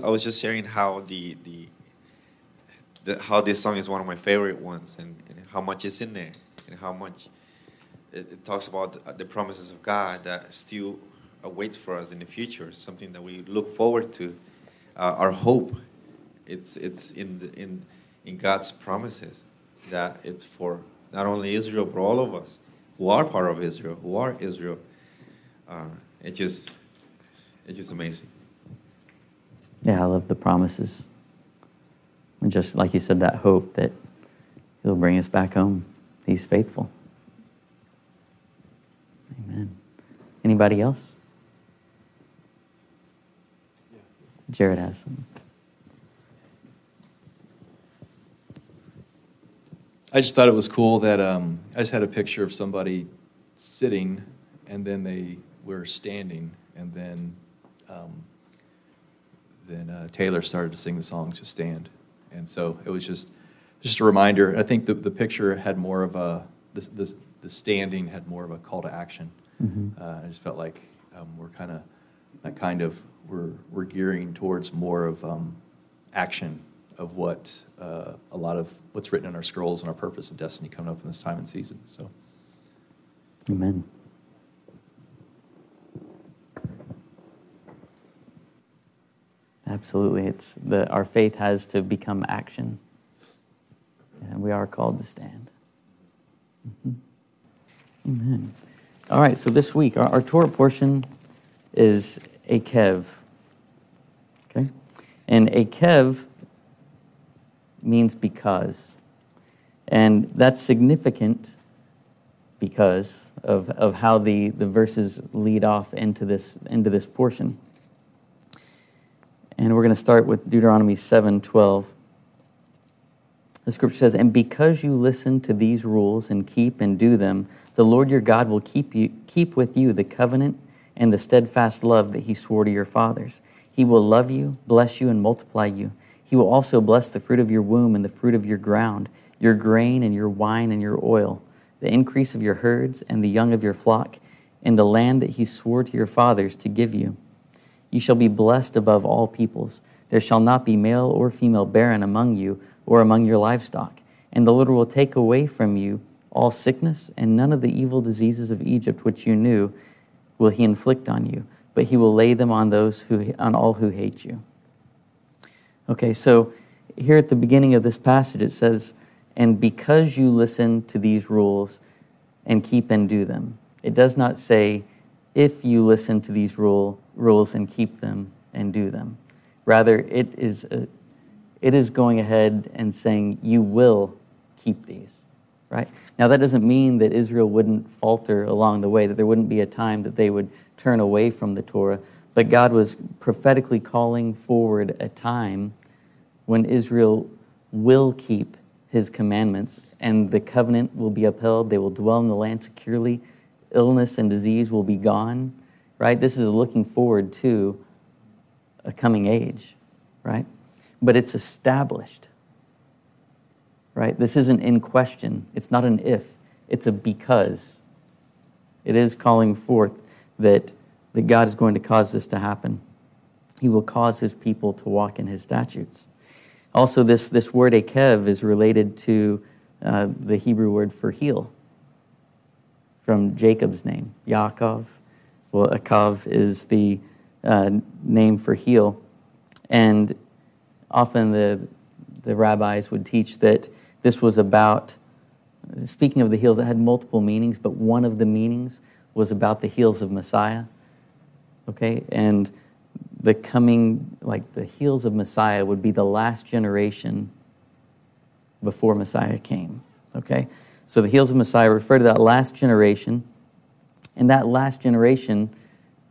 I was just sharing how the, the, the how this song is one of my favorite ones, and, and how much is in there, and how much it, it talks about the, promises of God that still awaits for us in the future, something that we look forward to. Uh, our hope, it's it's in the, in in God's promises that it's for not only Israel but all of us who are part of Israel, who are Israel. Uh, it just it's just amazing. Yeah, I love the promises. And just like you said, that hope that He'll bring us back home. He's faithful. Amen. Anybody else? Jared has some. I just thought it was cool that um, I just had a picture of somebody sitting and then they were standing and then um, then uh, Taylor started to sing the song "To Stand," and so it was just just a reminder. I think the, the picture had more of a the, the, the standing had more of a call to action. Mm-hmm. Uh, I just felt like um, we're kind of that kind of we're we're gearing towards more of um, action of what uh, a lot of what's written in our scrolls and our purpose and destiny coming up in this time and season. So, Amen. Absolutely. It's the, our faith has to become action. And we are called to stand. Mm-hmm. Amen. All right, so this week, our, our Torah portion is Eikev. Okay? And Eikev means because. And that's significant because of, of how the, the verses lead off into this, into this portion. And we're going to start with Deuteronomy 7 12. The scripture says, And because you listen to these rules and keep and do them, the Lord your God will keep, you, keep with you the covenant and the steadfast love that he swore to your fathers. He will love you, bless you, and multiply you. He will also bless the fruit of your womb and the fruit of your ground, your grain and your wine and your oil, the increase of your herds and the young of your flock, in the land that he swore to your fathers to give you. You shall be blessed above all peoples. There shall not be male or female barren among you or among your livestock. And the Lord will take away from you all sickness, and none of the evil diseases of Egypt which you knew will he inflict on you, but he will lay them on those who on all who hate you. Okay, so here at the beginning of this passage it says, and because you listen to these rules and keep and do them. It does not say if you listen to these rule, rules and keep them and do them. Rather, it is, a, it is going ahead and saying, You will keep these, right? Now, that doesn't mean that Israel wouldn't falter along the way, that there wouldn't be a time that they would turn away from the Torah, but God was prophetically calling forward a time when Israel will keep his commandments and the covenant will be upheld. They will dwell in the land securely illness and disease will be gone, right? This is looking forward to a coming age, right? But it's established, right? This isn't in question. It's not an if, it's a because. It is calling forth that, that God is going to cause this to happen. He will cause his people to walk in his statutes. Also, this, this word akev is related to uh, the Hebrew word for heel from Jacob's name, Yaakov. Well, Akav is the uh, name for heel. And often the, the rabbis would teach that this was about, speaking of the heels, it had multiple meanings, but one of the meanings was about the heels of Messiah. Okay? And the coming, like the heels of Messiah would be the last generation before Messiah came. Okay? So the heels of Messiah refer to that last generation. And that last generation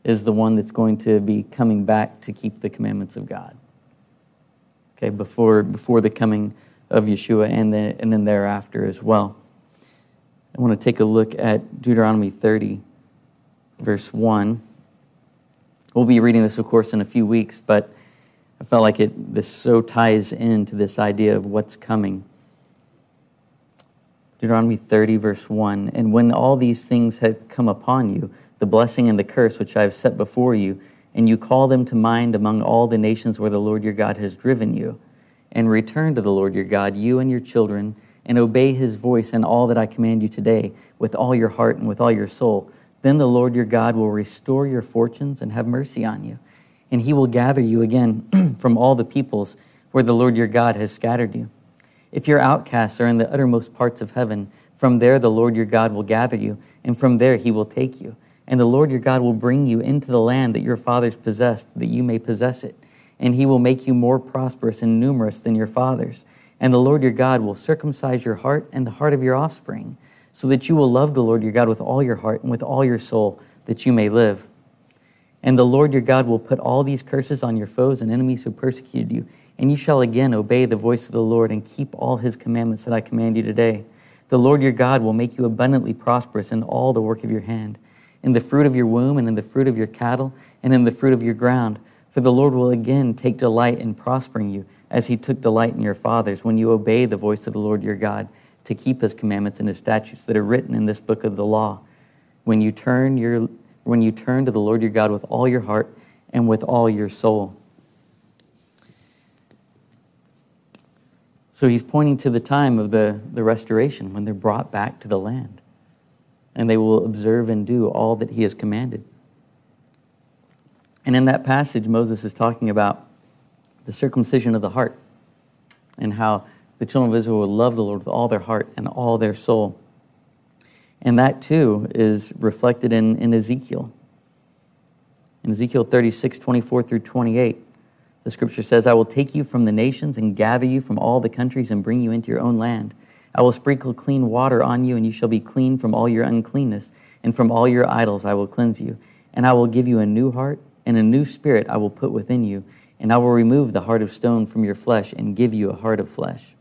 is the one that's going to be coming back to keep the commandments of God. Okay, before, before the coming of Yeshua and, the, and then thereafter as well. I want to take a look at Deuteronomy 30, verse 1. We'll be reading this, of course, in a few weeks, but I felt like it this so ties into this idea of what's coming. Deuteronomy 30, verse 1 And when all these things had come upon you, the blessing and the curse which I have set before you, and you call them to mind among all the nations where the Lord your God has driven you, and return to the Lord your God, you and your children, and obey his voice and all that I command you today with all your heart and with all your soul, then the Lord your God will restore your fortunes and have mercy on you. And he will gather you again from all the peoples where the Lord your God has scattered you. If your outcasts are in the uttermost parts of heaven, from there the Lord your God will gather you, and from there he will take you. And the Lord your God will bring you into the land that your fathers possessed, that you may possess it. And he will make you more prosperous and numerous than your fathers and the Lord your God will circumcise your heart and the heart of your offspring, so that you will love the Lord your God with all your heart and with all your soul, that you may live. And the Lord your God will put all these curses on your foes and enemies who persecuted you, and you shall again obey the voice of the Lord and keep all his commandments that I command you today. The Lord your God will make you abundantly prosperous in all the work of your hand, in the fruit of your womb, and in the fruit of your cattle, and in the fruit of your ground. For the Lord will again take delight in prospering you as he took delight in your fathers, when you obey the voice of the Lord your God to keep his commandments and his statutes that are written in this book of the law. When you turn your when you turn to the Lord your God with all your heart and with all your soul. So he's pointing to the time of the, the restoration when they're brought back to the land. And they will observe and do all that he has commanded. And in that passage, Moses is talking about the circumcision of the heart, and how the children of Israel will love the Lord with all their heart and all their soul. And that too is reflected in, in Ezekiel. In Ezekiel 36, 24 through 28, the scripture says, I will take you from the nations and gather you from all the countries and bring you into your own land. I will sprinkle clean water on you, and you shall be clean from all your uncleanness, and from all your idols I will cleanse you. And I will give you a new heart, and a new spirit I will put within you, and I will remove the heart of stone from your flesh and give you a heart of flesh.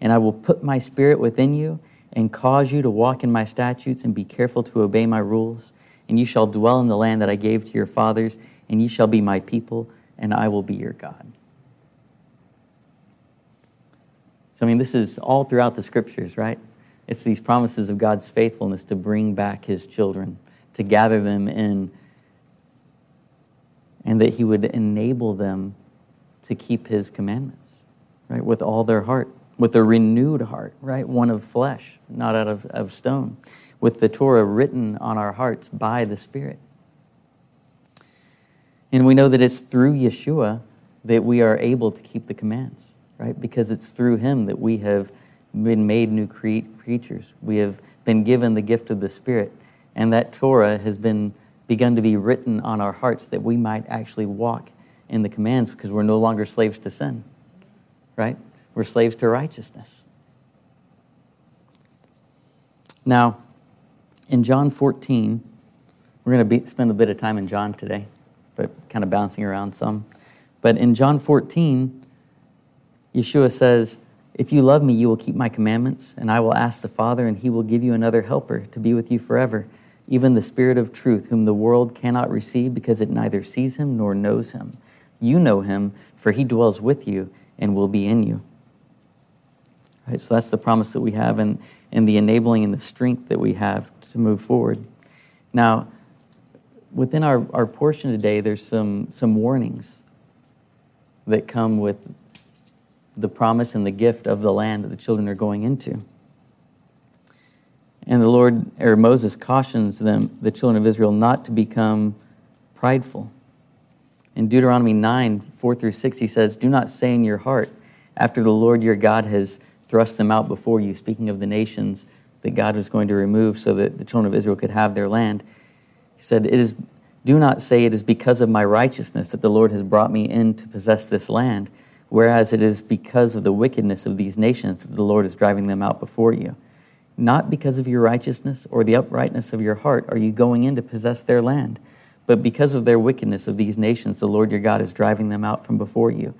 And I will put my spirit within you and cause you to walk in my statutes and be careful to obey my rules. And you shall dwell in the land that I gave to your fathers, and you shall be my people, and I will be your God. So, I mean, this is all throughout the scriptures, right? It's these promises of God's faithfulness to bring back his children, to gather them in and that he would enable them to keep his commandments, right, with all their heart, with a renewed heart, right, one of flesh, not out of, of stone, with the Torah written on our hearts by the Spirit. And we know that it's through Yeshua that we are able to keep the commands, right? Because it's through him that we have been made new cre- creatures. We have been given the gift of the Spirit. And that Torah has been begun to be written on our hearts that we might actually walk in the commands because we're no longer slaves to sin, right? We're slaves to righteousness. Now, in John 14, we're going to spend a bit of time in John today, but kind of bouncing around some. But in John 14, Yeshua says, If you love me, you will keep my commandments, and I will ask the Father, and he will give you another helper to be with you forever even the Spirit of truth, whom the world cannot receive because it neither sees him nor knows him. You know him, for he dwells with you and will be in you. Right, so that's the promise that we have and, and the enabling and the strength that we have to move forward. Now, within our, our portion today, there's some, some warnings that come with the promise and the gift of the land that the children are going into. And the Lord, or Moses cautions them, the children of Israel, not to become prideful. In Deuteronomy 9, 4 through 6, he says, Do not say in your heart, after the Lord your God has thrust them out before you, speaking of the nations that God was going to remove so that the children of Israel could have their land. He said, It is do not say it is because of my righteousness that the Lord has brought me in to possess this land, whereas it is because of the wickedness of these nations that the Lord is driving them out before you. Not because of your righteousness or the uprightness of your heart are you going in to possess their land, But because of their wickedness of these nations, the Lord your God is driving them out from before you,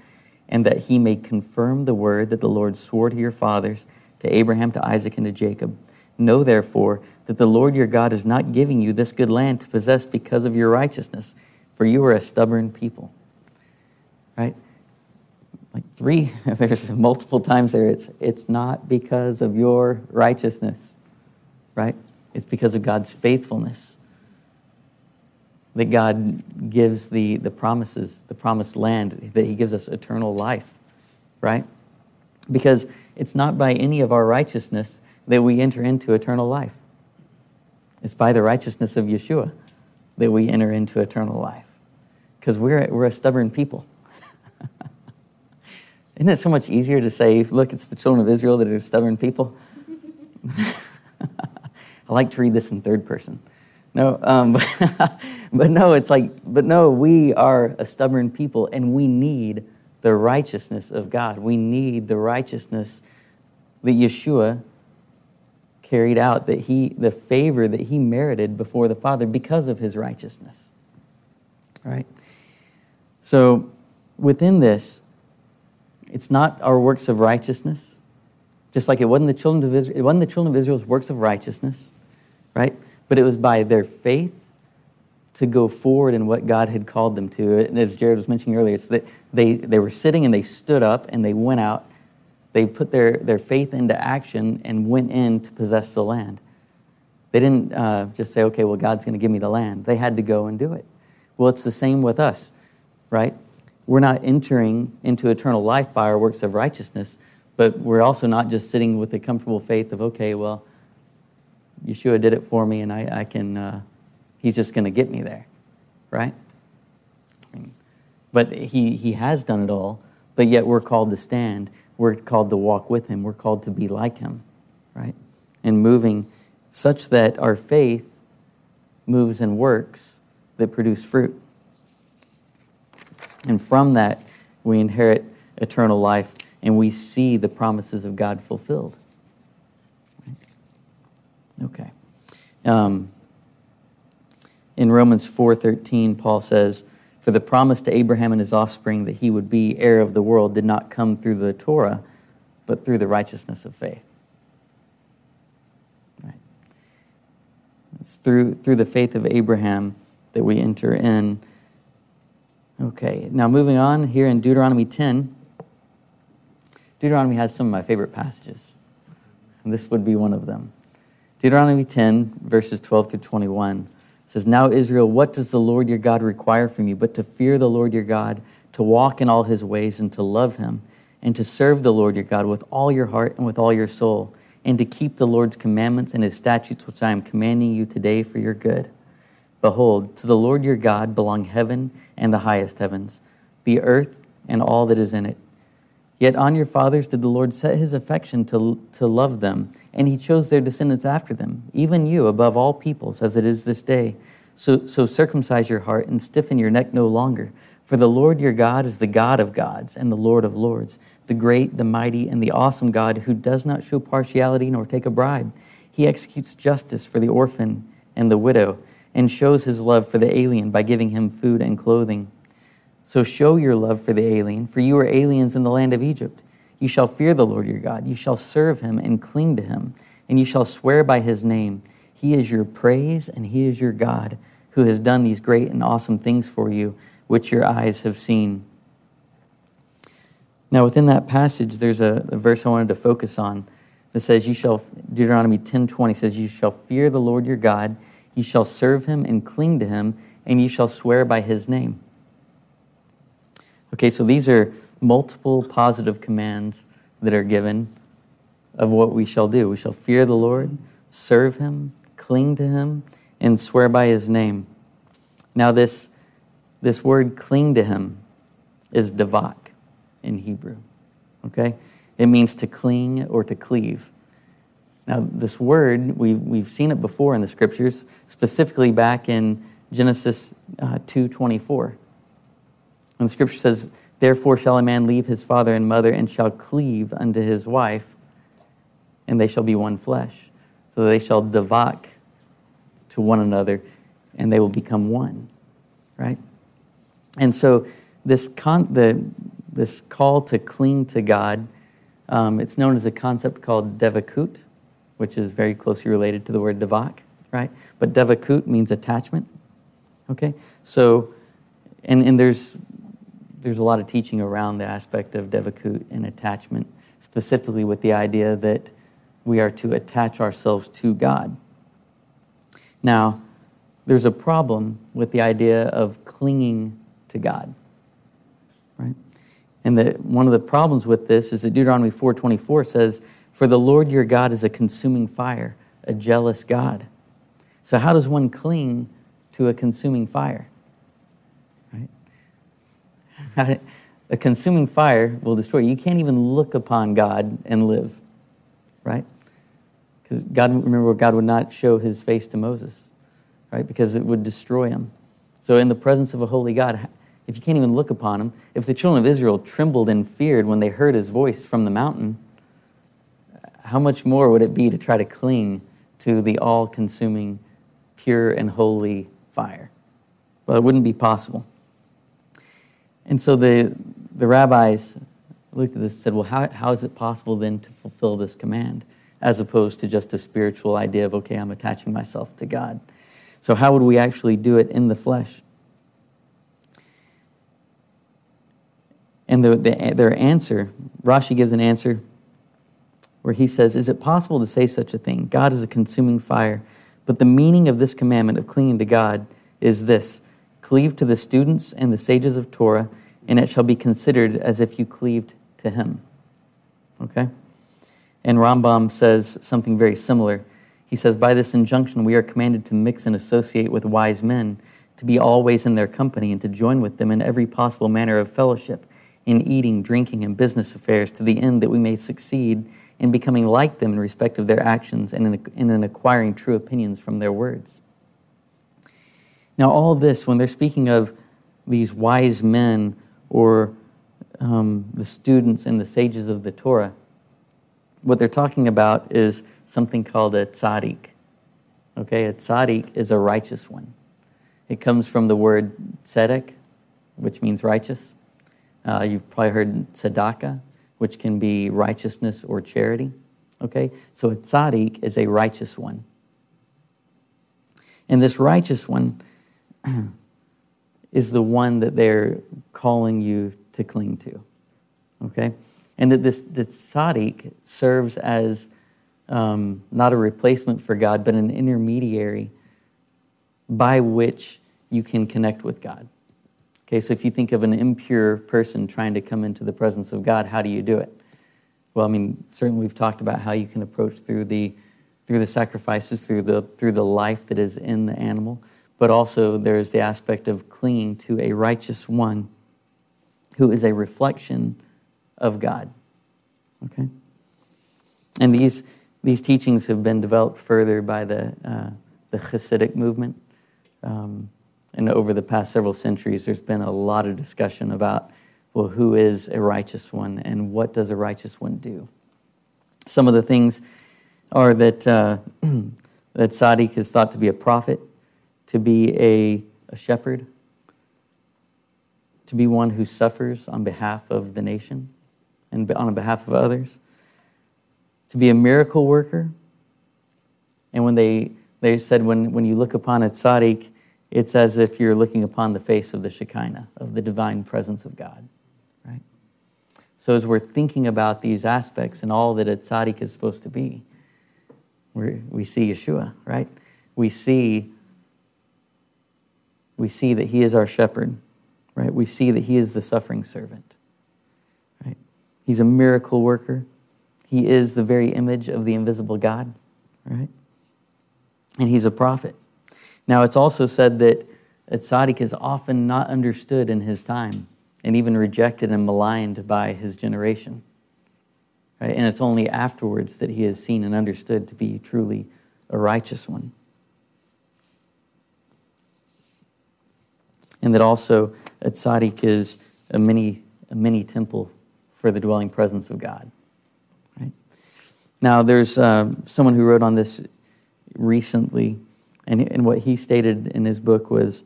and that he may confirm the word that the Lord swore to your fathers, to Abraham, to Isaac, and to Jacob. Know therefore that the Lord your God is not giving you this good land to possess because of your righteousness, for you are a stubborn people. Right? Like three, there's multiple times there, it's, it's not because of your righteousness, right? It's because of God's faithfulness that God gives the, the promises, the promised land, that He gives us eternal life, right? Because it's not by any of our righteousness that we enter into eternal life. It's by the righteousness of Yeshua that we enter into eternal life. Because we're, we're a stubborn people. Isn't it so much easier to say, look, it's the children of Israel that are stubborn people? I like to read this in third person. No, um, but no, it's like, but no, we are a stubborn people and we need the righteousness of God. We need the righteousness that Yeshua carried out, that he, the favor that he merited before the Father because of his righteousness. Right? So within this, it's not our works of righteousness, just like it wasn't the children of Israel, it wasn't the children of Israel's works of righteousness, right? but it was by their faith to go forward in what God had called them to. And as Jared was mentioning earlier, it's that they, they were sitting and they stood up and they went out. They put their, their faith into action and went in to possess the land. They didn't uh, just say, okay, well, God's going to give me the land. They had to go and do it. Well, it's the same with us, right? We're not entering into eternal life by our works of righteousness, but we're also not just sitting with the comfortable faith of, okay, well, Yeshua did it for me, and I, I can, uh, he's just going to get me there, right? But he, he has done it all, but yet we're called to stand. We're called to walk with him. We're called to be like him, right? And moving such that our faith moves and works that produce fruit. And from that, we inherit eternal life and we see the promises of God fulfilled. Okay. Um, in Romans 4:13, Paul says, "For the promise to Abraham and his offspring that he would be heir of the world did not come through the Torah, but through the righteousness of faith." Right. It's through through the faith of Abraham that we enter in. Okay. Now moving on here in Deuteronomy 10. Deuteronomy has some of my favorite passages. And this would be one of them. Deuteronomy 10, verses 12 through 21 says, Now, Israel, what does the Lord your God require from you but to fear the Lord your God, to walk in all his ways, and to love him, and to serve the Lord your God with all your heart and with all your soul, and to keep the Lord's commandments and his statutes, which I am commanding you today for your good? Behold, to the Lord your God belong heaven and the highest heavens, the earth and all that is in it Yet on your fathers did the Lord set his affection to, to love them, and he chose their descendants after them, even you above all peoples, as it is this day. So, so circumcise your heart and stiffen your neck no longer. For the Lord your God is the God of gods and the Lord of lords, the great, the mighty, and the awesome God who does not show partiality nor take a bribe. He executes justice for the orphan and the widow, and shows his love for the alien by giving him food and clothing. So show your love for the alien, for you are aliens in the land of Egypt. You shall fear the Lord your God. You shall serve him and cling to him, and you shall swear by his name. He is your praise, and he is your God, who has done these great and awesome things for you, which your eyes have seen. Now, within that passage, there's a, a verse I wanted to focus on that says, You shall, Deuteronomy 10 20 says, You shall fear the Lord your God, you shall serve him and cling to him, and you shall swear by his name. Okay, so these are multiple positive commands that are given of what we shall do. We shall fear the Lord, serve him, cling to him, and swear by his name. Now, this, this word cling to him is davak in Hebrew. Okay? It means to cling or to cleave. Now, this word, we've, we've seen it before in the scriptures, specifically back in Genesis uh, 2.24. And the scripture says, Therefore shall a man leave his father and mother and shall cleave unto his wife, and they shall be one flesh. So they shall devak to one another, and they will become one. right? And so this, con- the, this call to cling to God, um, it's known as a concept called devekut, which is very closely related to the word devak, right? But devekut means attachment, okay? So, and, and there's, there's a lot of teaching around the aspect of devekut and attachment, specifically with the idea that we are to attach ourselves to God. Now, there's a problem with the idea of clinging to God. Right? And the, one of the problems with this is that Deuteronomy 4:24 says, "For the Lord your God is a consuming fire, a jealous God." So how does one cling to a consuming fire? A consuming fire will destroy you. You can't even look upon God and live. Right? Because God, remember, God would not show his face to Moses, right? Because it would destroy him. So, in the presence of a holy God, if you can't even look upon him, if the children of Israel trembled and feared when they heard his voice from the mountain, how much more would it be to try to cling to the all consuming, pure, and holy fire? Well, it wouldn't be possible. And so the, the rabbis looked at this and said, well, how, how is it possible then to fulfill this command? as opposed to just a spiritual idea of, okay, I'm attaching myself to God. So, how would we actually do it in the flesh? And the, the, their answer, Rashi gives an answer where he says, Is it possible to say such a thing? God is a consuming fire. But the meaning of this commandment of clinging to God is this cleave to the students and the sages of Torah, and it shall be considered as if you cleaved to him. Okay? And Rambam says something very similar. He says, By this injunction, we are commanded to mix and associate with wise men, to be always in their company, and to join with them in every possible manner of fellowship, in eating, drinking, and business affairs, to the end that we may succeed in becoming like them in respect of their actions and in, in acquiring true opinions from their words. Now, all this, when they're speaking of these wise men or um, the students and the sages of the Torah, what they're talking about is something called a tzaddik. Okay, a tzaddik is a righteous one. It comes from the word tzedek, which means righteous. Uh, you've probably heard tzedakah, which can be righteousness or charity. Okay, so a tzaddik is a righteous one. And this righteous one is the one that they're calling you to cling to. Okay? and that this, this tzaddik serves as um, not a replacement for God, but an intermediary by which you can connect with God. Okay, so if you think of an impure person trying to come into the presence of God, how do you do it? Well, I mean, certainly we've talked about how you can approach through the through the sacrifices, through the through the life that is in the animal, but also there's the aspect of clinging to a righteous one who is a reflection of God. Okay? And these, these teachings have been developed further by the, uh, the Hasidic movement. Um, and over the past several centuries, there's been a lot of discussion about, well, who is a righteous one and what does a righteous one do? Some of the things are that, uh, that Tzaddik is thought to be a prophet, to be a, a shepherd, to be one who suffers on behalf of the nation, and on behalf of others, to be a miracle worker. And when they, they said, when, when you look upon a tzaddik, it's as if you're looking upon the face of the Shekinah, of the divine presence of God, right? So as we're thinking about these aspects and all that a tzaddik is supposed to be, we we see Yeshua, right? We see, we see that he is our shepherd, right? We see that he is the suffering servant. Right? He's a miracle worker. He is the very image of the invisible God, right? And he's a prophet. Now, it's also said that tzaddik is often not understood in his time and even rejected and maligned by his generation. Right? And it's only afterwards that he is seen and understood to be truly a righteous one. And that also a tzaddik is a mini, a mini temple for the dwelling presence of God. Right? Now, there's uh, someone who wrote on this recently, and, and what he stated in his book was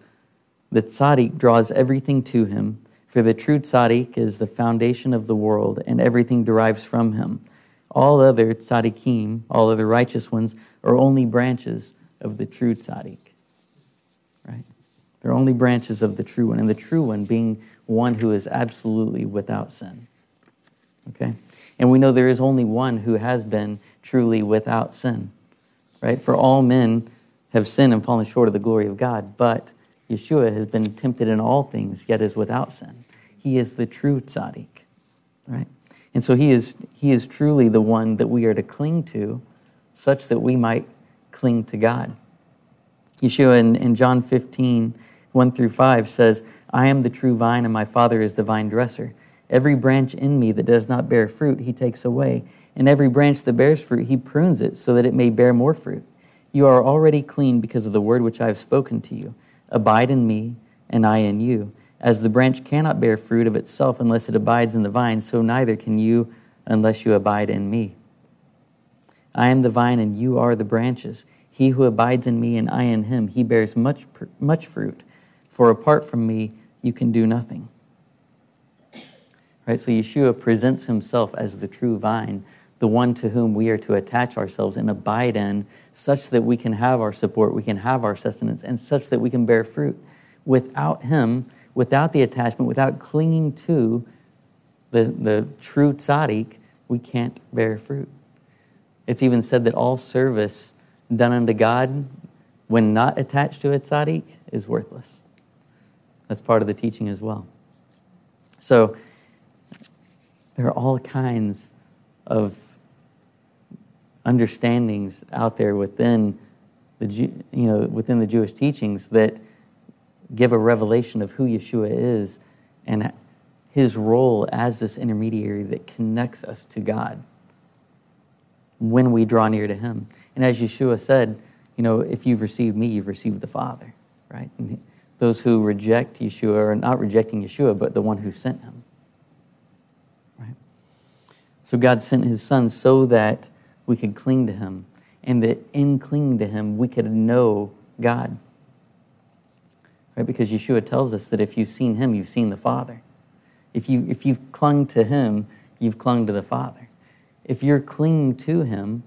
The tzaddik draws everything to him, for the true tzaddik is the foundation of the world, and everything derives from him. All other tzaddikim, all other righteous ones, are only branches of the true tzaddik. Right? They're only branches of the true one, and the true one being one who is absolutely without sin. Okay? And we know there is only one who has been truly without sin. Right? For all men have sinned and fallen short of the glory of God, but Yeshua has been tempted in all things, yet is without sin. He is the true tzaddik. Right? And so he is, he is truly the one that we are to cling to, such that we might cling to God. Yeshua in, in John 15, 1 through 5 says, I am the true vine, and my Father is the vine dresser. Every branch in me that does not bear fruit, he takes away. And every branch that bears fruit, he prunes it so that it may bear more fruit. You are already clean because of the word which I have spoken to you. Abide in me, and I in you. As the branch cannot bear fruit of itself unless it abides in the vine, so neither can you unless you abide in me. I am the vine, and you are the branches. He who abides in me, and I in him, he bears much, much fruit. For apart from me, you can do nothing. Right? So Yeshua presents himself as the true vine, the one to whom we are to attach ourselves and abide in, such that we can have our support, we can have our sustenance, and such that we can bear fruit. Without him, without the attachment, without clinging to the, the true tzaddik, we can't bear fruit. It's even said that all service done unto God, when not attached to a tzaddik, is worthless. That's part of the teaching as well. So, there are all kinds of understandings out there within the you know within the Jewish teachings that give a revelation of who Yeshua is and his role as this intermediary that connects us to God when we draw near to him. And as Yeshua said, you know, if you've received me, you've received the Father, right? And those who reject Yeshua are not rejecting Yeshua, but the one who sent him. Right? So God sent his son so that we could cling to him, and that in clinging to him, we could know God. Right? Because Yeshua tells us that if you've seen him, you've seen the Father. If, you, if you've clung to him, you've clung to the Father. If you're clinging to him,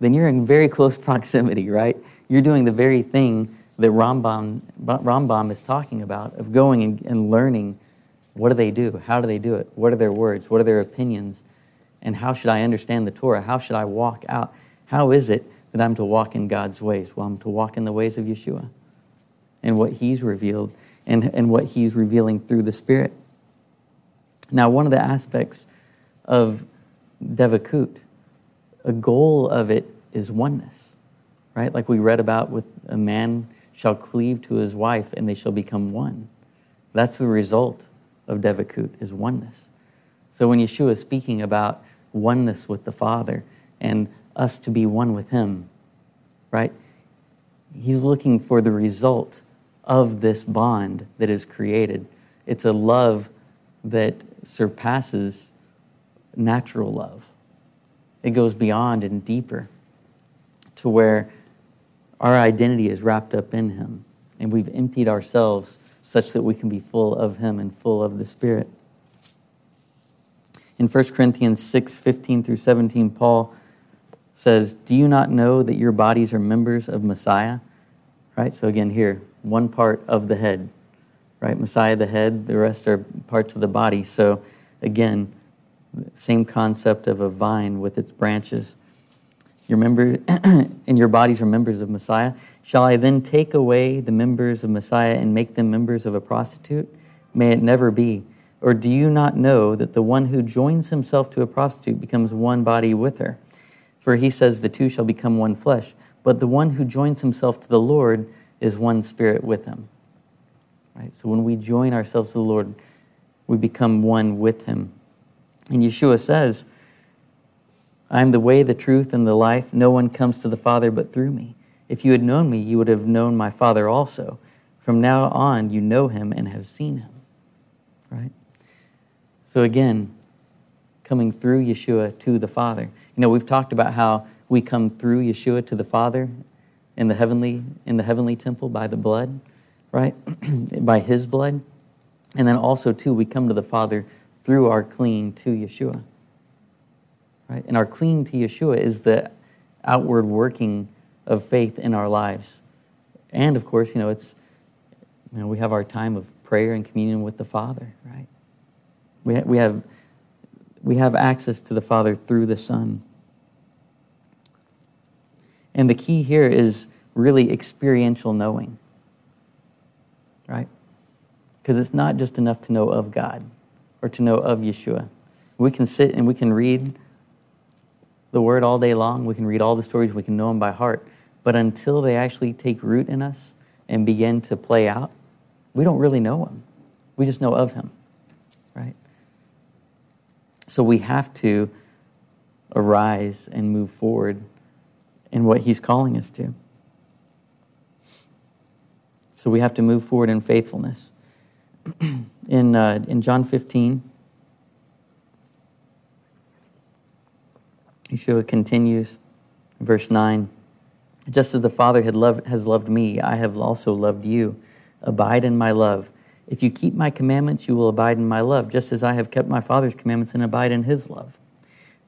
then you're in very close proximity, right? You're doing the very thing that Rambam, Rambam is talking about of going and, and learning what do they do? How do they do it? What are their words? What are their opinions? And how should I understand the Torah? How should I walk out? How is it that I'm to walk in God's ways? Well, I'm to walk in the ways of Yeshua and what He's revealed and, and what He's revealing through the Spirit. Now, one of the aspects of Devekut, a goal of it is oneness, right? Like we read about with a man shall cleave to his wife and they shall become one. That's the result of Devekut, is oneness. So when Yeshua is speaking about oneness with the Father and us to be one with Him, right? He's looking for the result of this bond that is created. It's a love that surpasses natural love. It goes beyond and deeper to where our identity is wrapped up in Him and we've emptied ourselves such that we can be full of Him and full of the Spirit. In 1 Corinthians 6 15 through 17, Paul says, Do you not know that your bodies are members of Messiah? Right? So, again, here, one part of the head, right? Messiah, the head, the rest are parts of the body. So, again, same concept of a vine with its branches. Your member and your bodies are members of Messiah. Shall I then take away the members of Messiah and make them members of a prostitute? May it never be. Or do you not know that the one who joins himself to a prostitute becomes one body with her? For he says, The two shall become one flesh. But the one who joins himself to the Lord is one spirit with him. Right? So when we join ourselves to the Lord, we become one with him. And Yeshua says, I am the way, the truth, and the life. No one comes to the Father but through me. If you had known me, you would have known my Father also. From now on, you know him and have seen him. Right? So again, coming through Yeshua to the Father. You know, we've talked about how we come through Yeshua to the Father in the heavenly in the heavenly temple by the blood. right? By his blood. And then also, too, we come to the Father through our clinging to Yeshua. Right? And our clinging to Yeshua is the outward working of faith in our lives. And of course, you know, it's you know, we have our time of prayer and communion with the Father, right? We, ha- we, have, we have access to the Father through the Son. And the key here is really experiential knowing, right? Because it's not just enough to know of God or to know of Yeshua. We can sit and we can read the Word all day long, we can read all the stories, we can know them by heart. But until they actually take root in us and begin to play out, we don't really know Him. We just know of Him, right? So we have to arise and move forward in what He's calling us to. So we have to move forward in faithfulness. In, uh, in John 15, Yeshua continues, verse 9 Just as the Father had loved, has loved me, I have also loved you. Abide in my love. If you keep my commandments, you will abide in my love, just as I have kept my Father's commandments and abide in his love.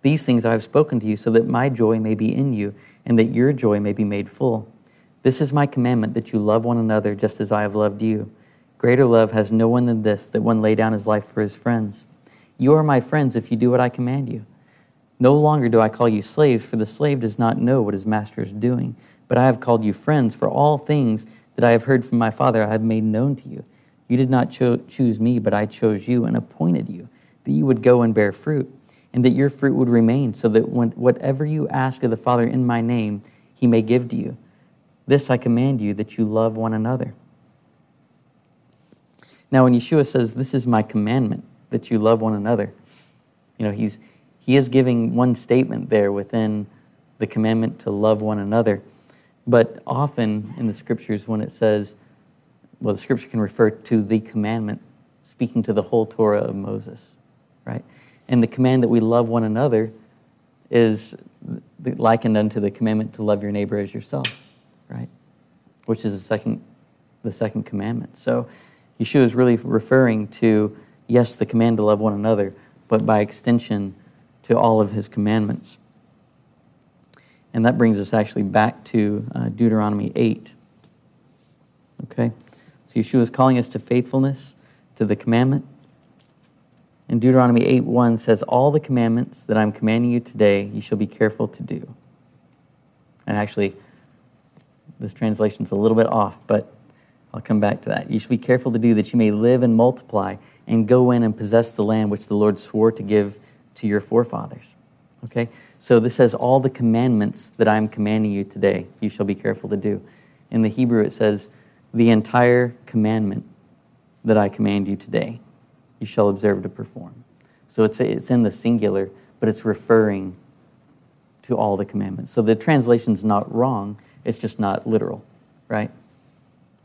These things I have spoken to you, so that my joy may be in you, and that your joy may be made full. This is my commandment that you love one another just as I have loved you. Greater love has no one than this, that one lay down his life for his friends. You are my friends if you do what I command you. No longer do I call you slaves, for the slave does not know what his master is doing. But I have called you friends, for all things that I have heard from my Father I have made known to you. You did not cho- choose me, but I chose you and appointed you, that you would go and bear fruit, and that your fruit would remain, so that when, whatever you ask of the Father in my name, he may give to you. This I command you, that you love one another. Now, when Yeshua says, This is my commandment, that you love one another, you know, he's, he is giving one statement there within the commandment to love one another. But often in the scriptures, when it says, well, the scripture can refer to the commandment, speaking to the whole Torah of Moses, right? And the command that we love one another is likened unto the commandment to love your neighbor as yourself, right? Which is the second, the second commandment. So Yeshua is really referring to, yes, the command to love one another, but by extension to all of his commandments. And that brings us actually back to uh, Deuteronomy 8. Okay? So Yeshua is calling us to faithfulness, to the commandment. And Deuteronomy 8 1 says, All the commandments that I'm commanding you today, you shall be careful to do. And actually, this translation is a little bit off, but I'll come back to that. You should be careful to do that you may live and multiply and go in and possess the land which the Lord swore to give to your forefathers. Okay? So this says, All the commandments that I'm commanding you today, you shall be careful to do. In the Hebrew, it says, The entire commandment that I command you today, you shall observe to perform. So it's, it's in the singular, but it's referring to all the commandments. So the translation's not wrong, it's just not literal, right?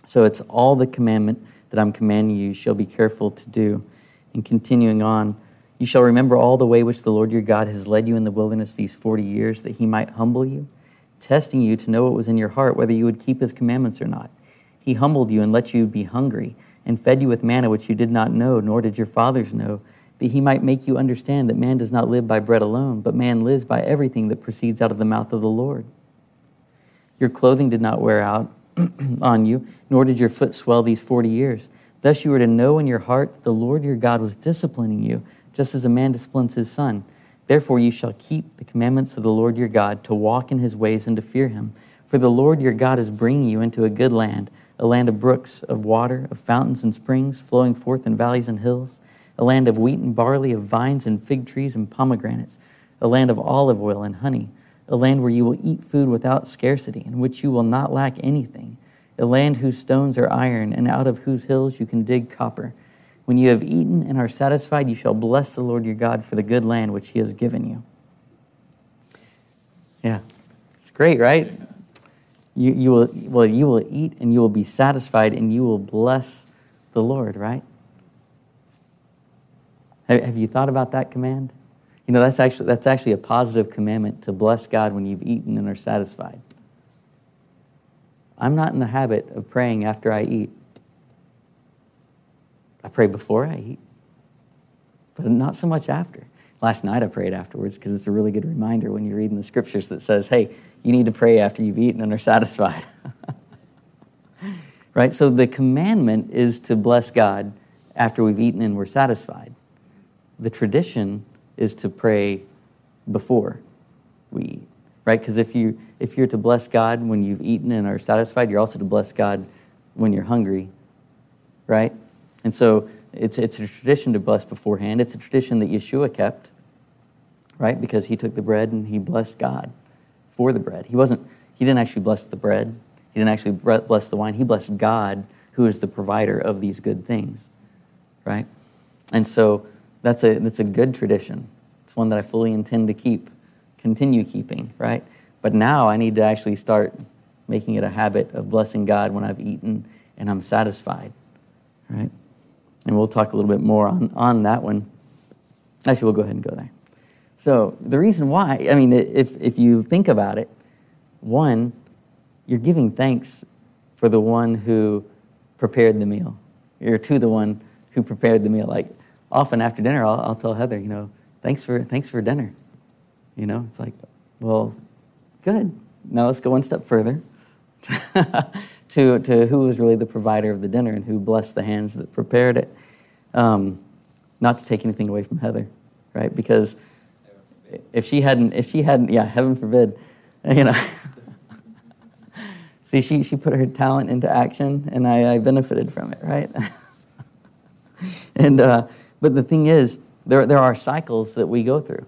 So it's all the commandment that I'm commanding you shall be careful to do. And continuing on, you shall remember all the way which the Lord your God has led you in the wilderness these 40 years, that he might humble you, testing you to know what was in your heart, whether you would keep his commandments or not. He humbled you and let you be hungry, and fed you with manna which you did not know, nor did your fathers know, that he might make you understand that man does not live by bread alone, but man lives by everything that proceeds out of the mouth of the Lord. Your clothing did not wear out on you, nor did your foot swell these 40 years. Thus you were to know in your heart that the Lord your God was disciplining you just as a man disciplines his son. Therefore, you shall keep the commandments of the Lord your God to walk in his ways and to fear him. For the Lord your God is bringing you into a good land, a land of brooks, of water, of fountains and springs, flowing forth in valleys and hills, a land of wheat and barley, of vines and fig trees and pomegranates, a land of olive oil and honey, a land where you will eat food without scarcity, in which you will not lack anything, a land whose stones are iron, and out of whose hills you can dig copper when you have eaten and are satisfied, you shall bless the Lord your God for the good land which he has given you. Yeah, it's great, right? You, you will, well, you will eat and you will be satisfied and you will bless the Lord, right? Have, have you thought about that command? You know, that's actually, that's actually a positive commandment to bless God when you've eaten and are satisfied. I'm not in the habit of praying after I eat I pray before I eat, but not so much after. Last night I prayed afterwards because it's a really good reminder when you're reading the scriptures that says, hey, you need to pray after you've eaten and are satisfied. right? So the commandment is to bless God after we've eaten and we're satisfied. The tradition is to pray before we eat, right? Because if, you, if you're to bless God when you've eaten and are satisfied, you're also to bless God when you're hungry, right? And so it's, it's a tradition to bless beforehand. It's a tradition that Yeshua kept, right? Because he took the bread and he blessed God for the bread. He wasn't, he didn't actually bless the bread. He didn't actually bless the wine. He blessed God, who is the provider of these good things, right? And so that's a, that's a good tradition. It's one that I fully intend to keep, continue keeping, right? But now I need to actually start making it a habit of blessing God when I've eaten and I'm satisfied, right? And we'll talk a little bit more on, on that one. Actually, we'll go ahead and go there. So, the reason why, I mean, if, if you think about it, one, you're giving thanks for the one who prepared the meal. You're to the one who prepared the meal. Like, often after dinner, I'll, I'll tell Heather, you know, thanks for, thanks for dinner. You know, it's like, well, good. Now let's go one step further to, to who was really the provider of the dinner and who blessed the hands that prepared it. Um, not to take anything away from Heather, right? Because if she hadn't, if she hadn't, yeah, heaven forbid, you know. See, she, she put her talent into action, and I, I benefited from it, right? and uh, but the thing is, there there are cycles that we go through.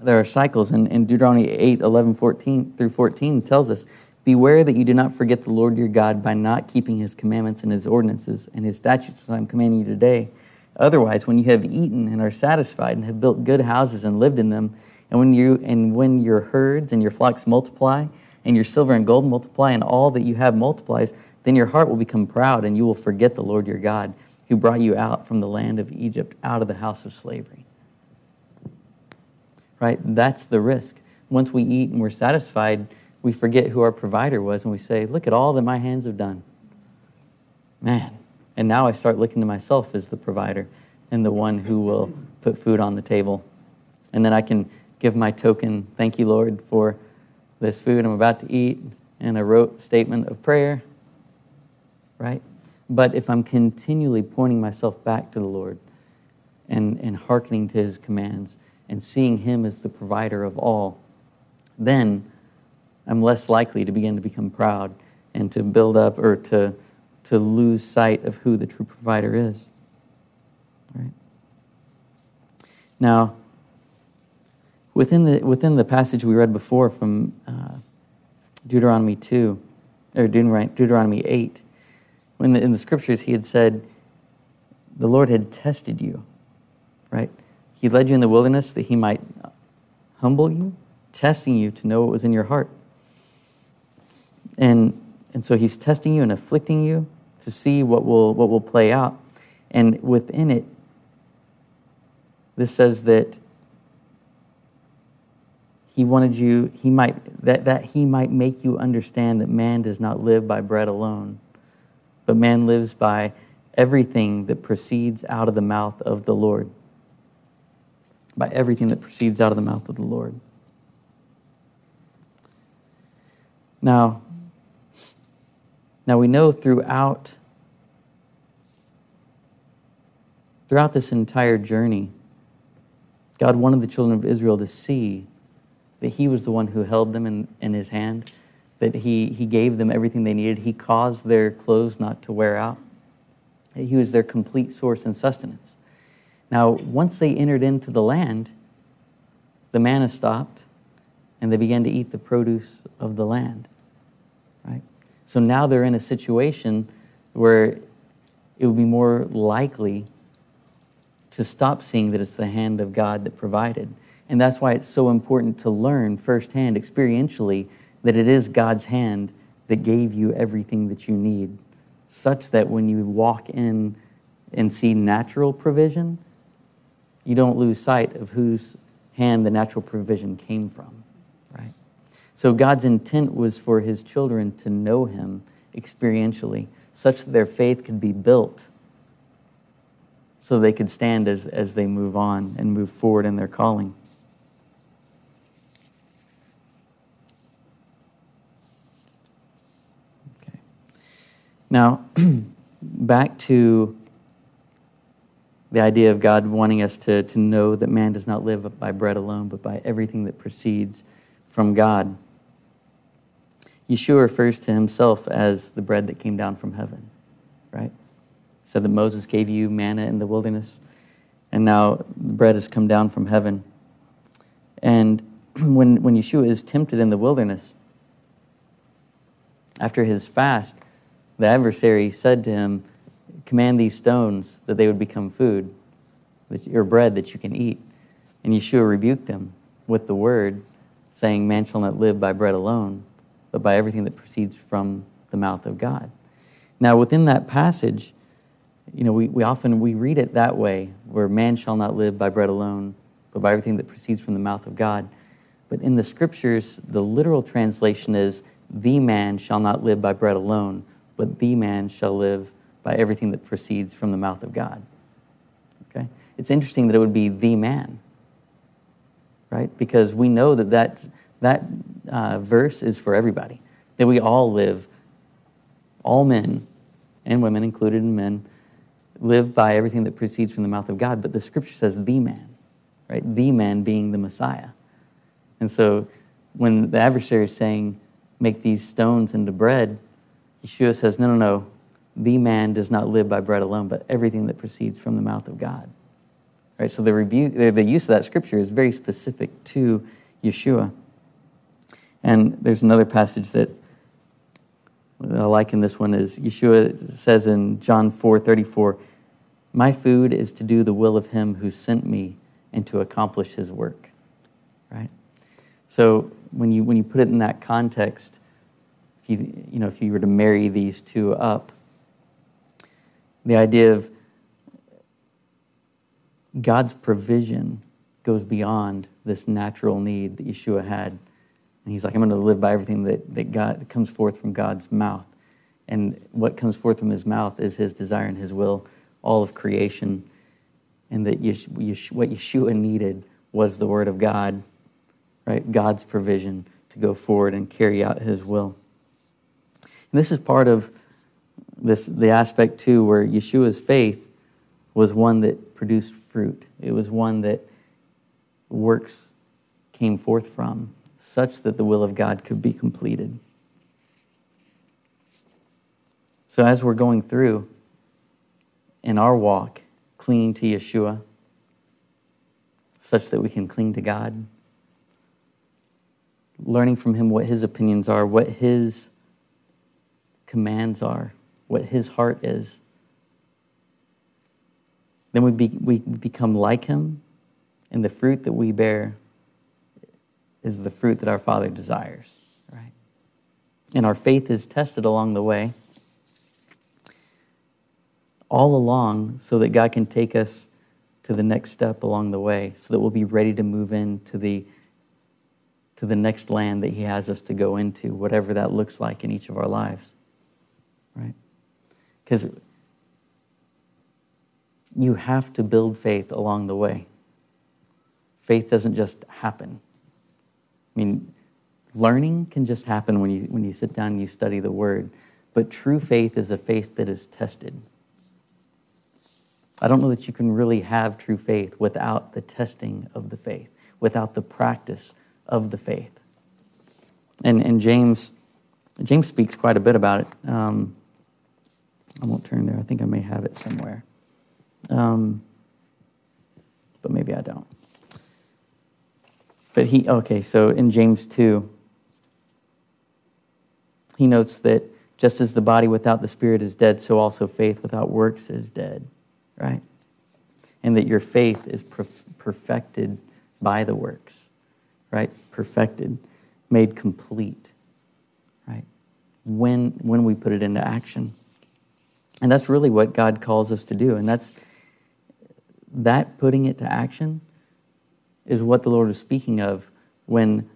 There are cycles, and, in Deuteronomy 8, 11, 14 through 14 tells us Beware that you do not forget the Lord your God by not keeping his commandments and his ordinances and his statutes, which I'm commanding you today. Otherwise, when you have eaten and are satisfied and have built good houses and lived in them, and when, you, and when your herds and your flocks multiply, and your silver and gold multiply, and all that you have multiplies, then your heart will become proud, and you will forget the Lord your God, who brought you out from the land of Egypt, out of the house of slavery. Right? That's the risk. Once we eat and we're satisfied, we forget who our provider was and we say, Look at all that my hands have done. Man. And now I start looking to myself as the provider and the one who will put food on the table. And then I can give my token, thank you, Lord, for this food I'm about to eat, and a rote statement of prayer, right? But if I'm continually pointing myself back to the Lord and, and hearkening to his commands and seeing him as the provider of all, then I'm less likely to begin to become proud and to build up or to, to lose sight of who the true provider is. Right? Now, within the, within the passage we read before from uh, Deuteronomy 2, or Deuteronomy 8, when the, in the scriptures he had said, the Lord had tested you, right? He led you in the wilderness that he might humble you, testing you to know what was in your heart. And, and so he's testing you and afflicting you to see what will, what will play out. And within it, this says that he wanted you, he might, that, that he might make you understand that man does not live by bread alone, but man lives by everything that proceeds out of the mouth of the Lord. By everything that proceeds out of the mouth of the Lord. Now, now we know throughout throughout this entire journey, God wanted the children of Israel to see that He was the one who held them in, in His hand, that he, he gave them everything they needed. He caused their clothes not to wear out. He was their complete source and sustenance. Now, once they entered into the land, the manna stopped and they began to eat the produce of the land. Right? So now they're in a situation where it would be more likely to stop seeing that it's the hand of God that provided. And that's why it's so important to learn firsthand, experientially, that it is God's hand that gave you everything that you need, such that when you walk in and see natural provision, you don't lose sight of whose hand the natural provision came from. right? So God's intent was for his children to know him experientially, such that their faith could be built so they could stand as, as they move on and move forward in their calling. Okay. Now, back to the idea of God wanting us to, to know that man does not live by bread alone, but by everything that proceeds from God. Yeshua refers to himself as the bread that came down from heaven, right? Said that Moses gave you manna in the wilderness, and now the bread has come down from heaven. And when, when Yeshua is tempted in the wilderness, after his fast, the adversary said to him, Command these stones that they would become food, or bread that you can eat. And Yeshua rebuked him with the word, saying, Man shall not live by bread alone, but by everything that proceeds from the mouth of God. Now, within that passage, you know, we, we often we read it that way, where man shall not live by bread alone, but by everything that proceeds from the mouth of God. But in the scriptures, the literal translation is, the man shall not live by bread alone, but the man shall live by everything that proceeds from the mouth of God. Okay? It's interesting that it would be the man, right? Because we know that that, that uh, verse is for everybody, that we all live, all men and women, included in men, live by everything that proceeds from the mouth of God. But the scripture says the man, right? The man being the Messiah. And so when the adversary is saying, make these stones into bread, Yeshua says, no, no, no. The man does not live by bread alone, but everything that proceeds from the mouth of God. Right? So the rebuke, the use of that scripture is very specific to Yeshua. And there's another passage that I like in this one is Yeshua says in John 4 34, My food is to do the will of him who sent me and to accomplish his work. Right? So when you, when you put it in that context, if you, you know, if you were to marry these two up, the idea of God's provision goes beyond this natural need that Yeshua had and he's like, I'm going to live by everything that, that, God, comes forth from God's mouth. And what comes forth from his mouth is his desire and his will, all of creation. And that what Yeshua needed was the word of God, right? God's provision to go forward and carry out his will. And this is part of this, the aspect, too, where Yeshua's faith was one that produced fruit. It was one that works came forth from such that the will of God could be completed. So, as we're going through in our walk, clinging to Yeshua, such that we can cling to God, learning from Him what His opinions are, what His commands are, what His heart is, then we, be, we become like Him, and the fruit that we bear is the fruit that our Father desires, right? And our faith is tested along the way, all along, so that God can take us to the next step along the way, so that we'll be ready to move into the to the next land that He has us to go into, whatever that looks like in each of our lives, right? Because you have to build faith along the way. Faith doesn't just happen. I mean, learning can just happen when you, when you sit down and you study the word, but true faith is a faith that is tested. I don't know that you can really have true faith without the testing of the faith, without the practice of the faith. And, and James, James speaks quite a bit about it. Um, I won't turn there. I think I may have it somewhere. Um, but maybe I don't. But he, okay, so in James 2, he notes that just as the body without the spirit is dead, so also faith without works is dead, right? And that your faith is perfected by the works, right? Perfected, made complete, right? When, when we put it into action. And that's really what God calls us to do. And that's that putting it to action is what the Lord is speaking of when,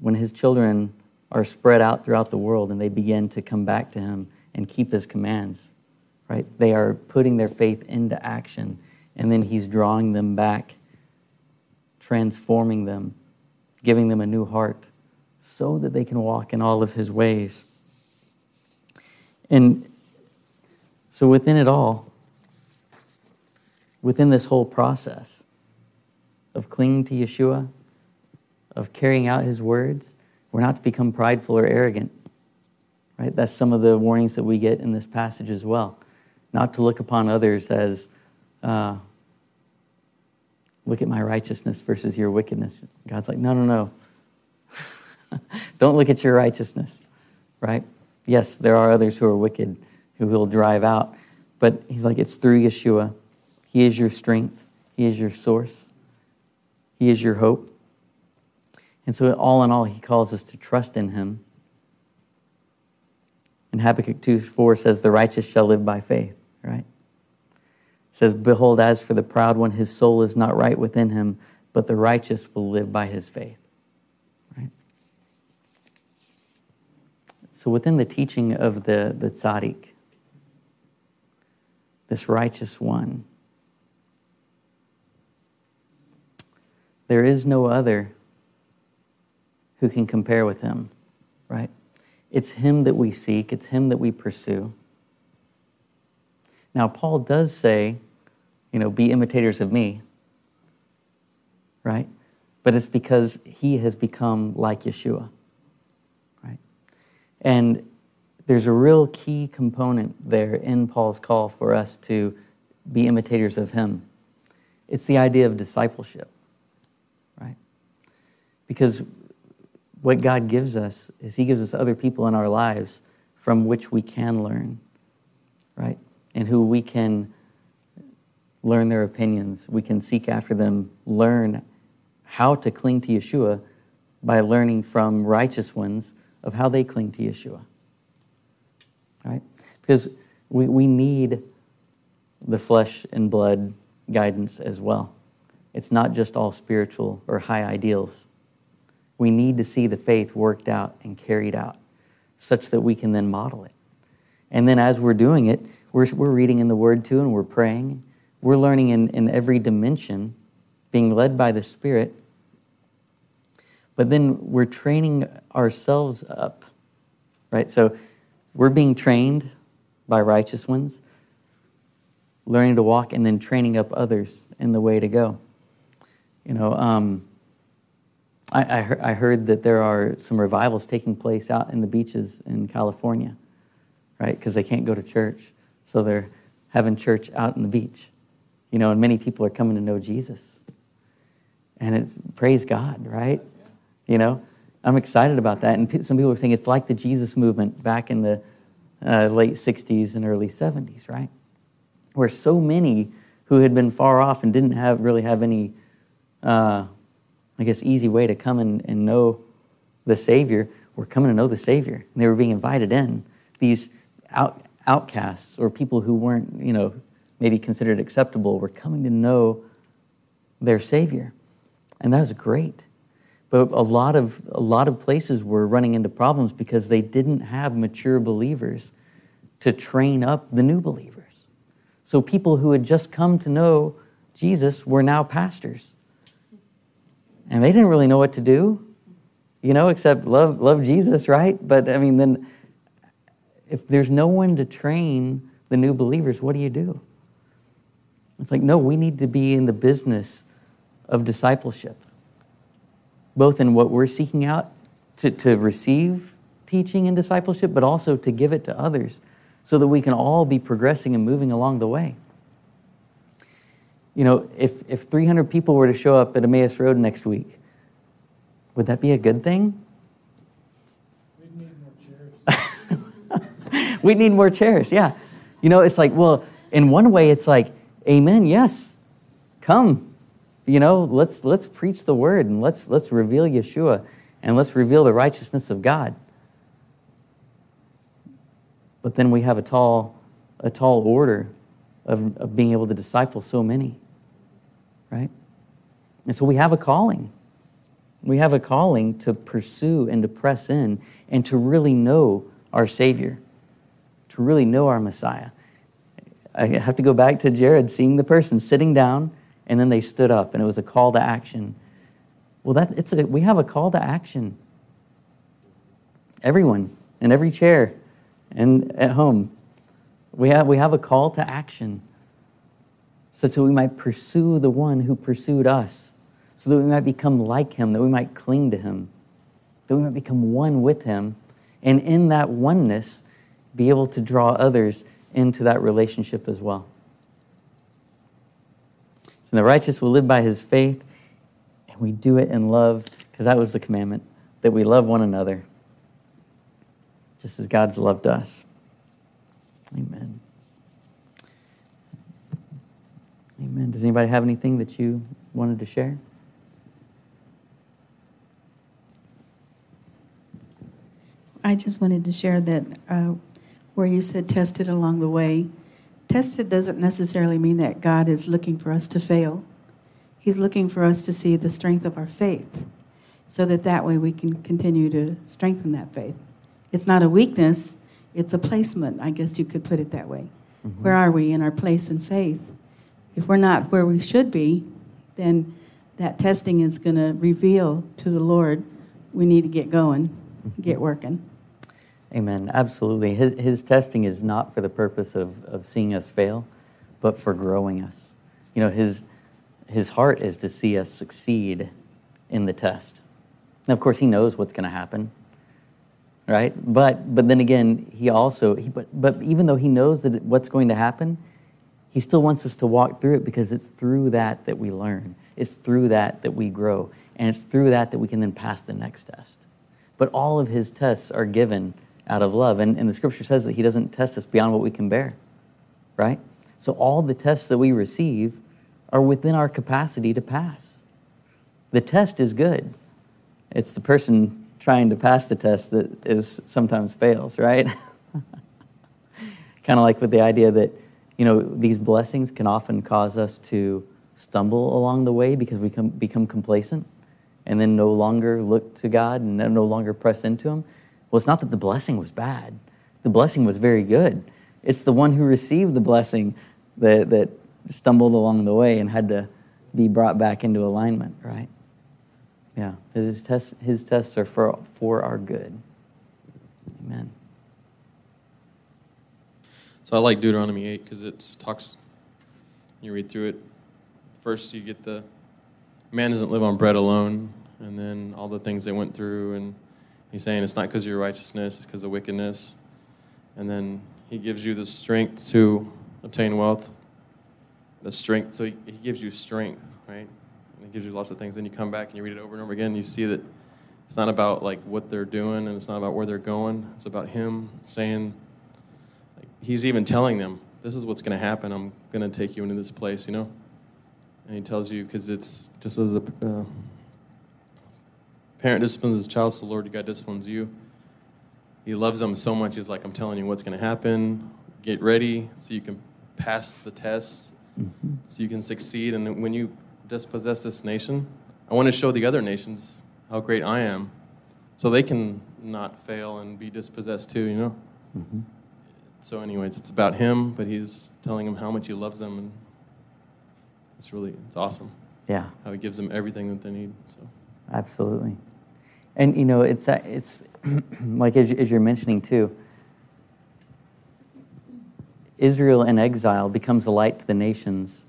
when his children are spread out throughout the world and they begin to come back to him and keep his commands. Right? They are putting their faith into action And then he's drawing them back, transforming them, giving them a new heart so that they can walk in all of his ways. And so within it all, within this whole process of clinging to Yeshua, of carrying out his words, we're not to become prideful or arrogant. Right? That's some of the warnings that we get in this passage as well. Not to look upon others as, uh, look at my righteousness versus your wickedness. God's like, no, no, no. Don't look at your righteousness, right? Yes, there are others who are wicked who will drive out, but he's like, it's through Yeshua. He is your strength, He is your source, He is your hope. And so, all in all, He calls us to trust in Him. And Habakkuk 2 4 says, The righteous shall live by faith, right? It says, Behold, as for the proud one, his soul is not right within him, but the righteous will live by his faith. Right? So, within the teaching of the, the tzaddik, this righteous one, there is no other who can compare with him, right? It's him that we seek, it's him that we pursue. Now, Paul does say, you know, be imitators of me, right? But it's because he has become like Yeshua, right? And there's a real key component there in Paul's call for us to be imitators of him. It's the idea of discipleship, right? Because what God gives us is He gives us other people in our lives from which we can learn, right? And who we can learn their opinions. We can seek after them, learn how to cling to Yeshua by learning from righteous ones of how they cling to Yeshua, right? Because we, we need the flesh and blood guidance as well. It's not just all spiritual or high ideals we need to see the faith worked out and carried out such that we can then model it. And then as we're doing it, we're, we're reading in the Word too and we're praying. We're learning in, in every dimension, being led by the Spirit. But then we're training ourselves up, right? So we're being trained by righteous ones, learning to walk, and then training up others in the way to go. You know, um, I, I, heard, I heard that there are some revivals taking place out in the beaches in California, right? Because they can't go to church. So they're having church out in the beach. You know, and many people are coming to know Jesus. And it's praise God, right? You know, I'm excited about that. And some people are saying it's like the Jesus movement back in the uh, late 60s and early 70s, right? Where so many who had been far off and didn't have really have any uh, I guess, easy way to come and, and know the Savior were coming to know the Savior. And they were being invited in. These out, outcasts or people who weren't, you know, maybe considered acceptable were coming to know their Savior. And that was great. But a lot of, a lot of places were running into problems because they didn't have mature believers to train up the new believers. So people who had just come to know Jesus were now pastors and they didn't really know what to do, you know, except love, love Jesus, right? But I mean, then if there's no one to train the new believers, what do you do? It's like, no, we need to be in the business of discipleship, both in what we're seeking out to, to receive teaching and discipleship, but also to give it to others so that we can all be progressing and moving along the way you know, if, if 300 people were to show up at Emmaus Road next week, would that be a good thing? We'd need more chairs. We'd need more chairs, yeah. You know, it's like, well, in one way, it's like, amen, yes, come. You know, let's, let's preach the word and let's, let's reveal Yeshua and let's reveal the righteousness of God. But then we have a tall, a tall order of, of being able to disciple so many right? And so we have a calling. We have a calling to pursue and to press in and to really know our Savior, to really know our Messiah. I have to go back to Jared seeing the person sitting down and then they stood up and it was a call to action. Well, that, it's a, we have a call to action. Everyone in every chair and at home, we have, we have a call to action such that we might pursue the one who pursued us, so that we might become like him, that we might cling to him, that we might become one with him, and in that oneness, be able to draw others into that relationship as well. So the righteous will live by his faith, and we do it in love, because that was the commandment, that we love one another, just as God's loved us. Amen. Amen. Does anybody have anything that you wanted to share? I just wanted to share that uh, where you said tested along the way, tested doesn't necessarily mean that God is looking for us to fail. He's looking for us to see the strength of our faith so that that way we can continue to strengthen that faith. It's not a weakness, it's a placement, I guess you could put it that way. Mm-hmm. Where are we in our place in faith? If we're not where we should be, then that testing is going to reveal to the Lord we need to get going, get working. Amen. Absolutely. His, his testing is not for the purpose of, of seeing us fail, but for growing us. You know, his, his heart is to see us succeed in the test. Now, of course, he knows what's going to happen, right? But, but then again, he also, he, but, but even though he knows that what's going to happen, he still wants us to walk through it because it's through that that we learn. It's through that that we grow. And it's through that that we can then pass the next test. But all of his tests are given out of love. And, and the scripture says that he doesn't test us beyond what we can bear, right? So all the tests that we receive are within our capacity to pass. The test is good. It's the person trying to pass the test that is sometimes fails, right? kind of like with the idea that you know, these blessings can often cause us to stumble along the way because we come, become complacent and then no longer look to God and no longer press into Him. Well, it's not that the blessing was bad, the blessing was very good. It's the one who received the blessing that, that stumbled along the way and had to be brought back into alignment, right? Yeah, his tests, his tests are for, for our good. Amen. So I like Deuteronomy 8 because it talks, you read through it. First, you get the man doesn't live on bread alone, and then all the things they went through. And he's saying it's not because of your righteousness, it's because of wickedness. And then he gives you the strength to obtain wealth, the strength. So he, gives you strength, right? And he gives you lots of things. Then you come back and you read it over and over again, and you see that it's not about like what they're doing and it's not about where they're going. It's about him saying, like, he's even telling them, this is what's going to happen. I'm going to take you into this place, you know? And he tells you, because it's just as a uh, parent disciplines his child, so the Lord God disciplines you. He loves them so much, he's like, I'm telling you what's going to happen. Get ready so you can pass the test, mm-hmm. so you can succeed. And when you dispossess this nation, I want to show the other nations how great I am, so they can not fail and be dispossessed too, you know? Mm-hmm so anyways it's about him but he's telling them how much he loves them and it's really it's awesome yeah how he gives them everything that they need so absolutely and you know it's uh, it's like as, as you're mentioning too israel in exile becomes a light to the nations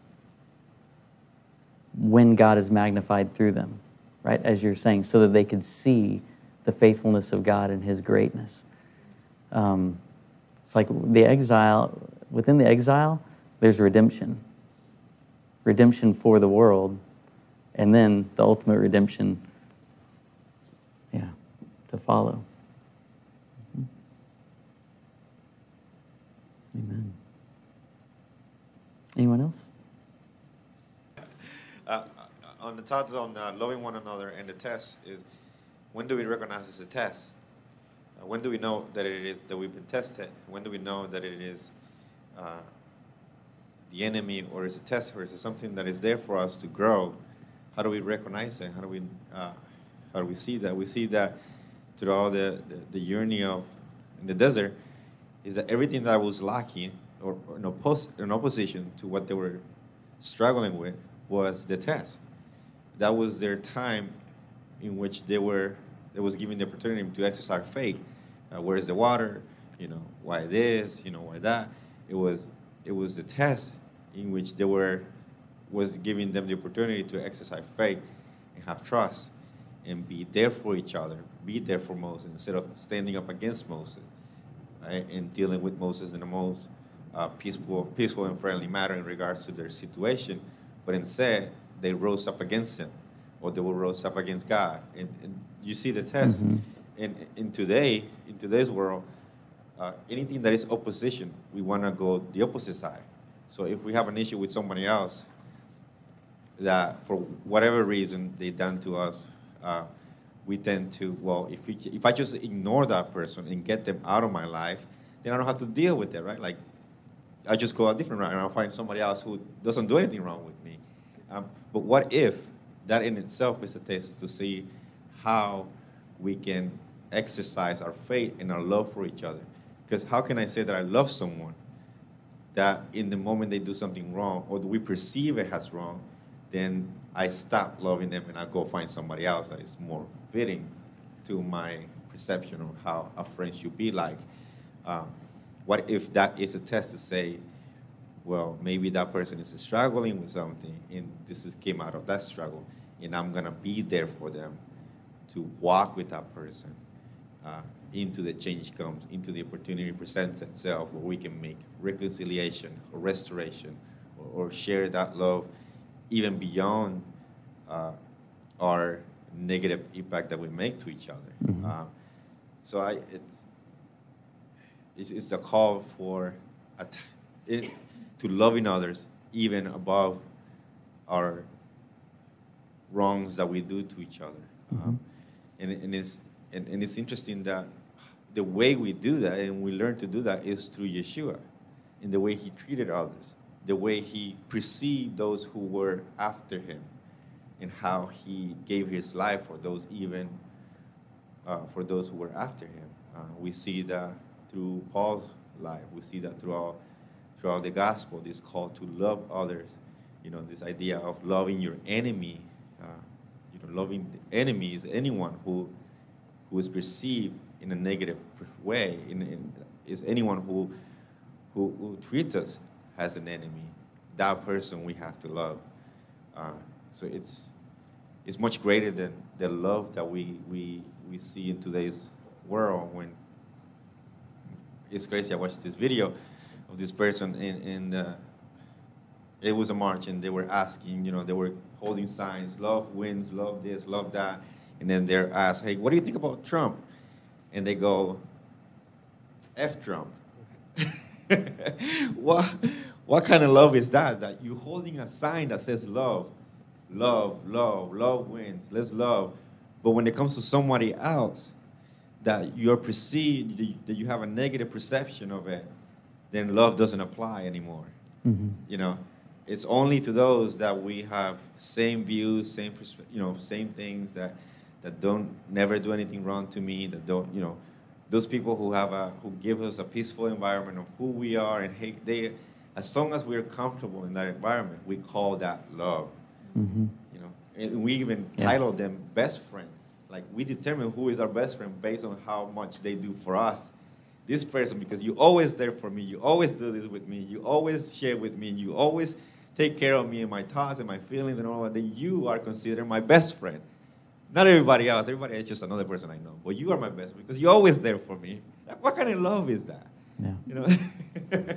when god is magnified through them right as you're saying so that they could see the faithfulness of god and his greatness um, it's like the exile, within the exile, there's redemption. Redemption for the world, and then the ultimate redemption, to follow. Mm-hmm. Amen. Anyone else? Uh, on the thoughts on uh, loving one another and the test is when do we recognize it's a test? Uh, when do we know that it is that we've been tested? When do we know that it is uh, the enemy, or is a test, or is it something that is there for us to grow? How do we recognize it? How do we uh, how do we see that? We see that throughout the, the, the journey of in the desert is that everything that was lacking or, or in, oppos- in opposition to what they were struggling with was the test. That was their time in which they were, they was given the opportunity to exercise faith. Uh, where's the water? You know, why this? You know, why that? It was, it was the test in which they were, was giving them the opportunity to exercise faith and have trust and be there for each other, be there for Moses instead of standing up against Moses right, and dealing with Moses in the most uh, peaceful, peaceful and friendly manner in regards to their situation, but instead they rose up against him, or they will rose up against God, and, and you see the test. Mhm. And in today, in today's world, uh, anything that is opposition, we want to go the opposite side. So if we have an issue with somebody else, that for whatever reason they done to us, uh, we tend to well, if we, if I just ignore that person and get them out of my life, then I don't have to deal with it, right? Like I just go a different route and I'll find somebody else who doesn't do anything wrong with me. Um, but what if that in itself is a test to see how we can exercise our faith and our love for each other? Because how can I say that I love someone that in the moment they do something wrong or we perceive it as wrong, then I stop loving them and I go find somebody else that is more fitting to my perception of how a friend should be like. Um, what if that is a test to say, well, maybe that person is struggling with something and this is came out of that struggle, and I'm gonna be there for them to walk with that person uh, into the change comes, into the opportunity presents itself where we can make reconciliation or restoration or, or share that love even beyond uh, our negative impact that we make to each other. Mhm. Um, so I, it's, it's, it's a call for a t- it, to loving others even above our wrongs that we do to each other. Um, and, and, it's, and, and it's interesting that the way we do that and we learn to do that is through Yeshua in the way he treated others, the way he perceived those who were after him, and how he gave his life for those even uh, for those who were after him. Uh, we see that through Paul's life. We see that throughout throughout the gospel. This call to love others. You know, this idea of loving your enemy. Uh, you know, loving the enemy is anyone who who is perceived in a negative way. In, in, is anyone who, who who treats us as an enemy. That person we have to love. Uh, so it's it's much greater than the love that we, we, we see in today's world when it's crazy. I watched this video of this person in, in uh, it was a march and they were asking, you know, they were holding signs, love wins, love this, love that. And then they're asked, hey, what do you think about Trump? And they go, F Trump. what, what kind of love is that? That you're holding a sign that says love, love, love, love wins, let's love. But when it comes to somebody else, that you're perceived, that you have a negative perception of it, then love doesn't apply anymore. Mhm. You know, it's only to those that we have same views, same you know, same things that that don't never do anything wrong to me, that don't, you know, those people who have a who give us a peaceful environment of who we are and hey, they as long as we're comfortable in that environment, we call that love. Mhm. You know, and we even Yeah. title them best friend. Like we determine who is our best friend based on how much they do for us. This person, because you always there for me, you always do this with me, you always share with me, you always take care of me and my thoughts and my feelings and all that. Then you are considered my best friend. Not everybody else. Everybody is just another person I know. But you are my best friend because you're always there for me. Like, what kind of love is that? Yeah. You know?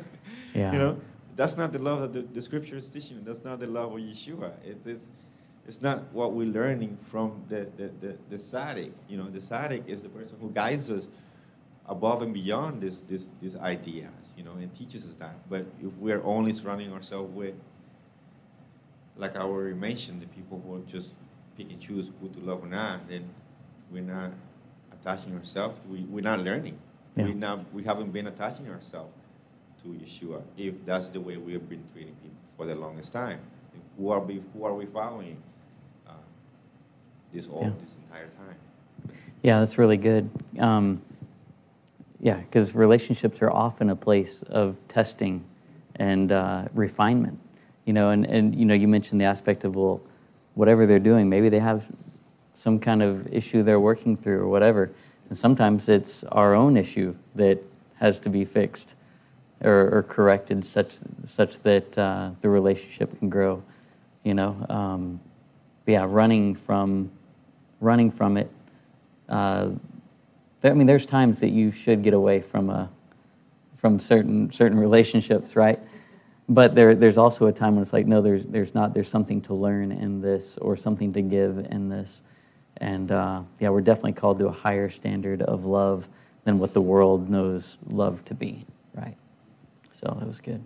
Yeah. You know, that's not the love that the, the scripture is teaching. That's not the love of Yeshua. It's, it's, it's not what we're learning from the, the, the, the tzaddik. You know, the tzaddik is the person who guides us above and beyond this, this, these ideas, you know, and teaches us that. But if we're only surrounding ourselves with, like I already mentioned, the people who are just pick and choose who to love or not, then we're not attaching ourselves. We, we're not learning. Yeah. We, not, we haven't been attaching ourselves Yeshua if that's the way we have been treating people for the longest time. Who are we, who are we following uh, this all Yeah. this entire time? Yeah, that's really good. Um, yeah, because relationships are often a place of testing and uh, refinement. You know, and, and you know, you mentioned the aspect of well, whatever they're doing, maybe they have some kind of issue they're working through or whatever. And sometimes it's our own issue that has to be fixed or, or corrected such, such that uh, the relationship can grow. You know, um, yeah, running from, running from it. Uh, I mean, there's times that you should get away from a, from certain certain relationships, right? But there, there's also a time when it's like, no, there's, there's not. There's something to learn in this, or something to give in this, and uh, yeah, we're definitely called to a higher standard of love than what the world knows love to be? So that was good.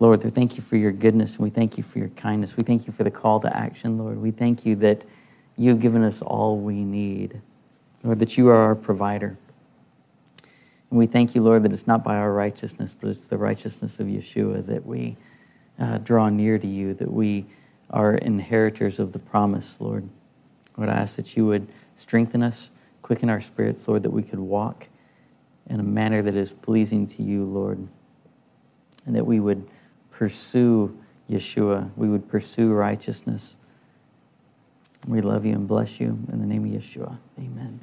Lord, we thank you for your goodness and we thank you for your kindness. We thank you for the call to action, Lord. We thank you that you've given us all we need. Lord, that you are our provider. And we thank you, Lord, that it's not by our righteousness, but it's the righteousness of Yeshua that we uh, draw near to you, that we are inheritors of the promise, Lord. Lord, I ask that you would strengthen us, quicken our spirits, Lord, that we could walk in a manner that is pleasing to you, Lord, and that we would pursue Yeshua, we would pursue righteousness. We love you and bless you in the name of Yeshua. Amen.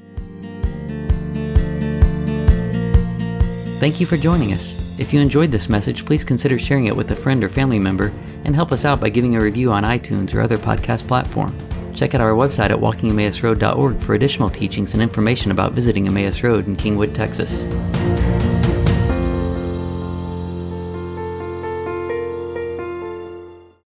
Thank you for joining us. If you enjoyed this message, please consider sharing it with a friend or family member and help us out by giving a review on iTunes or other podcast platform. Check out our website at walkingemmausroad.org for additional teachings and information about visiting Emmaus Road in Kingwood, Texas.